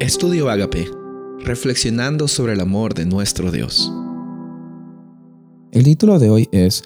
Estudio Agape, reflexionando sobre el amor de nuestro Dios. El título de hoy es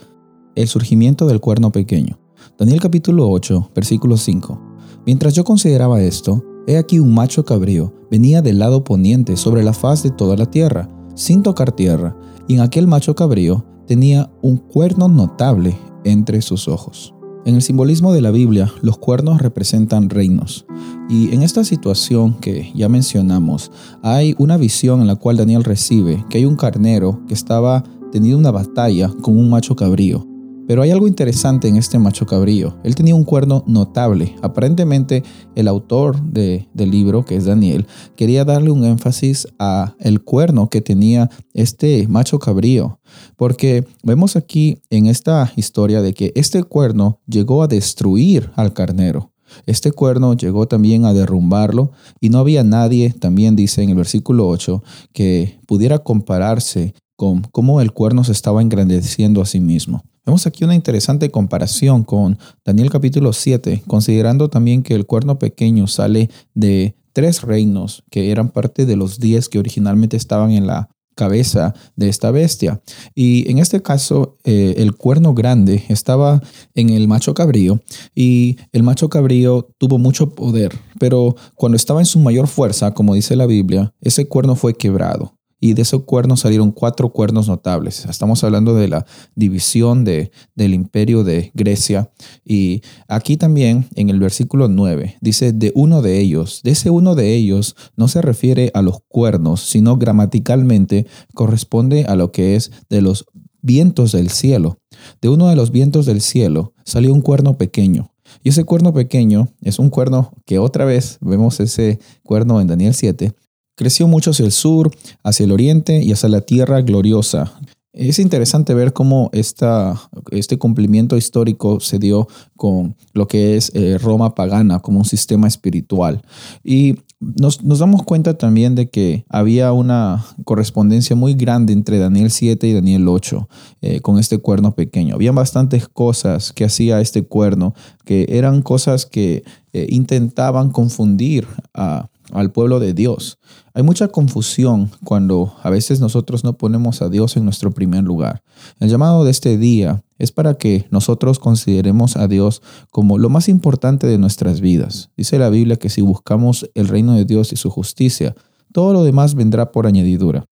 El surgimiento del cuerno pequeño. Daniel capítulo 8, versículo 5. Mientras yo consideraba esto, he aquí un macho cabrío venía del lado poniente sobre la faz de toda la tierra, sin tocar tierra, y en aquel macho cabrío tenía un cuerno notable entre sus ojos. En el simbolismo de la Biblia, los cuernos representan reinos. Y en esta situación que ya mencionamos, hay una visión en la cual Daniel recibe que hay un carnero que estaba teniendo una batalla con un macho cabrío. Pero hay algo interesante en este macho cabrío. Él tenía un cuerno notable. Aparentemente el autor del libro, que es Daniel, quería darle un énfasis a el cuerno que tenía este macho cabrío. Porque vemos aquí en esta historia de que este cuerno llegó a destruir al carnero. Este cuerno llegó también a derrumbarlo y no había nadie, también dice en el versículo 8, que pudiera compararse con cómo el cuerno se estaba engrandeciendo a sí mismo. Vemos aquí una interesante comparación con Daniel capítulo 7, considerando también que el cuerno pequeño sale de tres reinos que eran parte de los diez que originalmente estaban en la cabeza de esta bestia. Y en este caso, eh, el cuerno grande estaba en el macho cabrío y el macho cabrío tuvo mucho poder, pero cuando estaba en su mayor fuerza, como dice la Biblia, ese cuerno fue quebrado y de esos cuernos salieron cuatro cuernos notables. Estamos hablando de la división de, del imperio de Grecia. Y aquí también en el versículo 9 dice de uno de ellos. De ese uno de ellos no se refiere a los cuernos, sino gramaticalmente corresponde a lo que es de los vientos del cielo. De uno de los vientos del cielo salió un cuerno pequeño. Y ese cuerno pequeño es un cuerno que otra vez vemos ese cuerno en Daniel 7, Creció mucho hacia el sur, hacia el oriente y hacia la tierra gloriosa. Es interesante ver cómo esta, este cumplimiento histórico se dio con lo que es eh, Roma pagana como un sistema espiritual. Y nos, damos cuenta también de que había una correspondencia muy grande entre Daniel 7 y Daniel 8 eh, con este cuerno pequeño. Había bastantes cosas que hacía este cuerno que eran cosas que eh, intentaban confundir a, al pueblo de Dios. Hay mucha confusión cuando a veces nosotros no ponemos a Dios en nuestro primer lugar. El llamado de este día es para que nosotros consideremos a Dios como lo más importante de nuestras vidas. Dice la Biblia que si buscamos el reino de Dios y su justicia, todo lo demás vendrá por añadidura.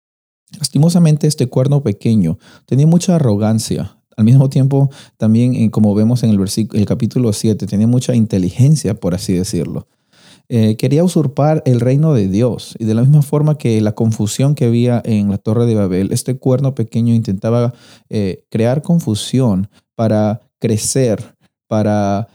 Lastimosamente este cuerno pequeño tenía mucha arrogancia, al mismo tiempo, también, eh, como vemos en el, el capítulo 7, tenía mucha inteligencia, por así decirlo. Eh, quería usurpar el reino de Dios. Y de la misma forma que la confusión que había en la Torre de Babel, este cuerno pequeño intentaba eh, crear confusión para crecer, para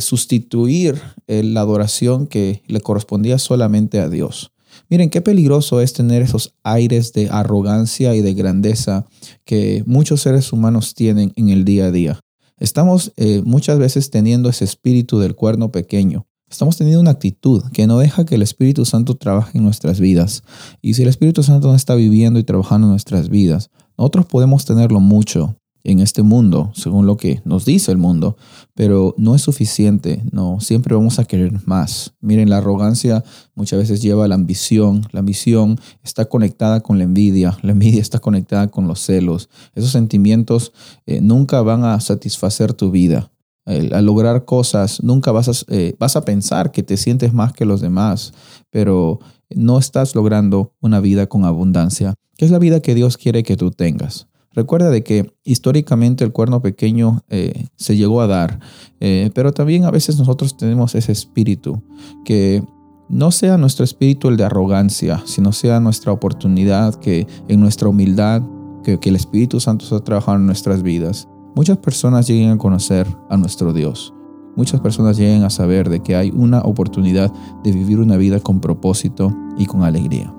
sustituir la adoración que le correspondía solamente a Dios. Miren, qué peligroso es tener esos aires de arrogancia y de grandeza que muchos seres humanos tienen en el día a día. Estamos muchas veces teniendo ese espíritu del cuerno pequeño, Estamos teniendo una actitud que no deja que el Espíritu Santo trabaje en nuestras vidas. Y si el Espíritu Santo no está viviendo y trabajando en nuestras vidas, nosotros podemos tenerlo mucho en este mundo, según lo que nos dice el mundo, pero no es suficiente, no, siempre vamos a querer más. Miren, la arrogancia muchas veces lleva a la ambición, la ambición está conectada con la envidia, la envidia está conectada con los celos. Esos sentimientos eh, nunca van a satisfacer tu vida al lograr cosas, nunca vas a, eh, vas a pensar que te sientes más que los demás, pero no estás logrando una vida con abundancia, que es la vida que Dios quiere que tú tengas. Recuerda de que históricamente el cuerno pequeño eh, se llegó a dar, eh, pero también a veces nosotros tenemos ese espíritu, que no sea nuestro espíritu el de arrogancia, sino sea nuestra oportunidad que en nuestra humildad, que, que el Espíritu Santo está trabajando en nuestras vidas muchas personas lleguen a conocer a nuestro Dios. Muchas personas lleguen a saber de que hay una oportunidad de vivir una vida con propósito y con alegría.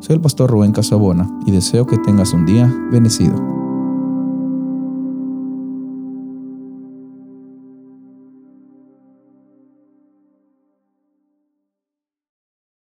Soy el pastor Rubén Casabona y deseo que tengas un día bendecido.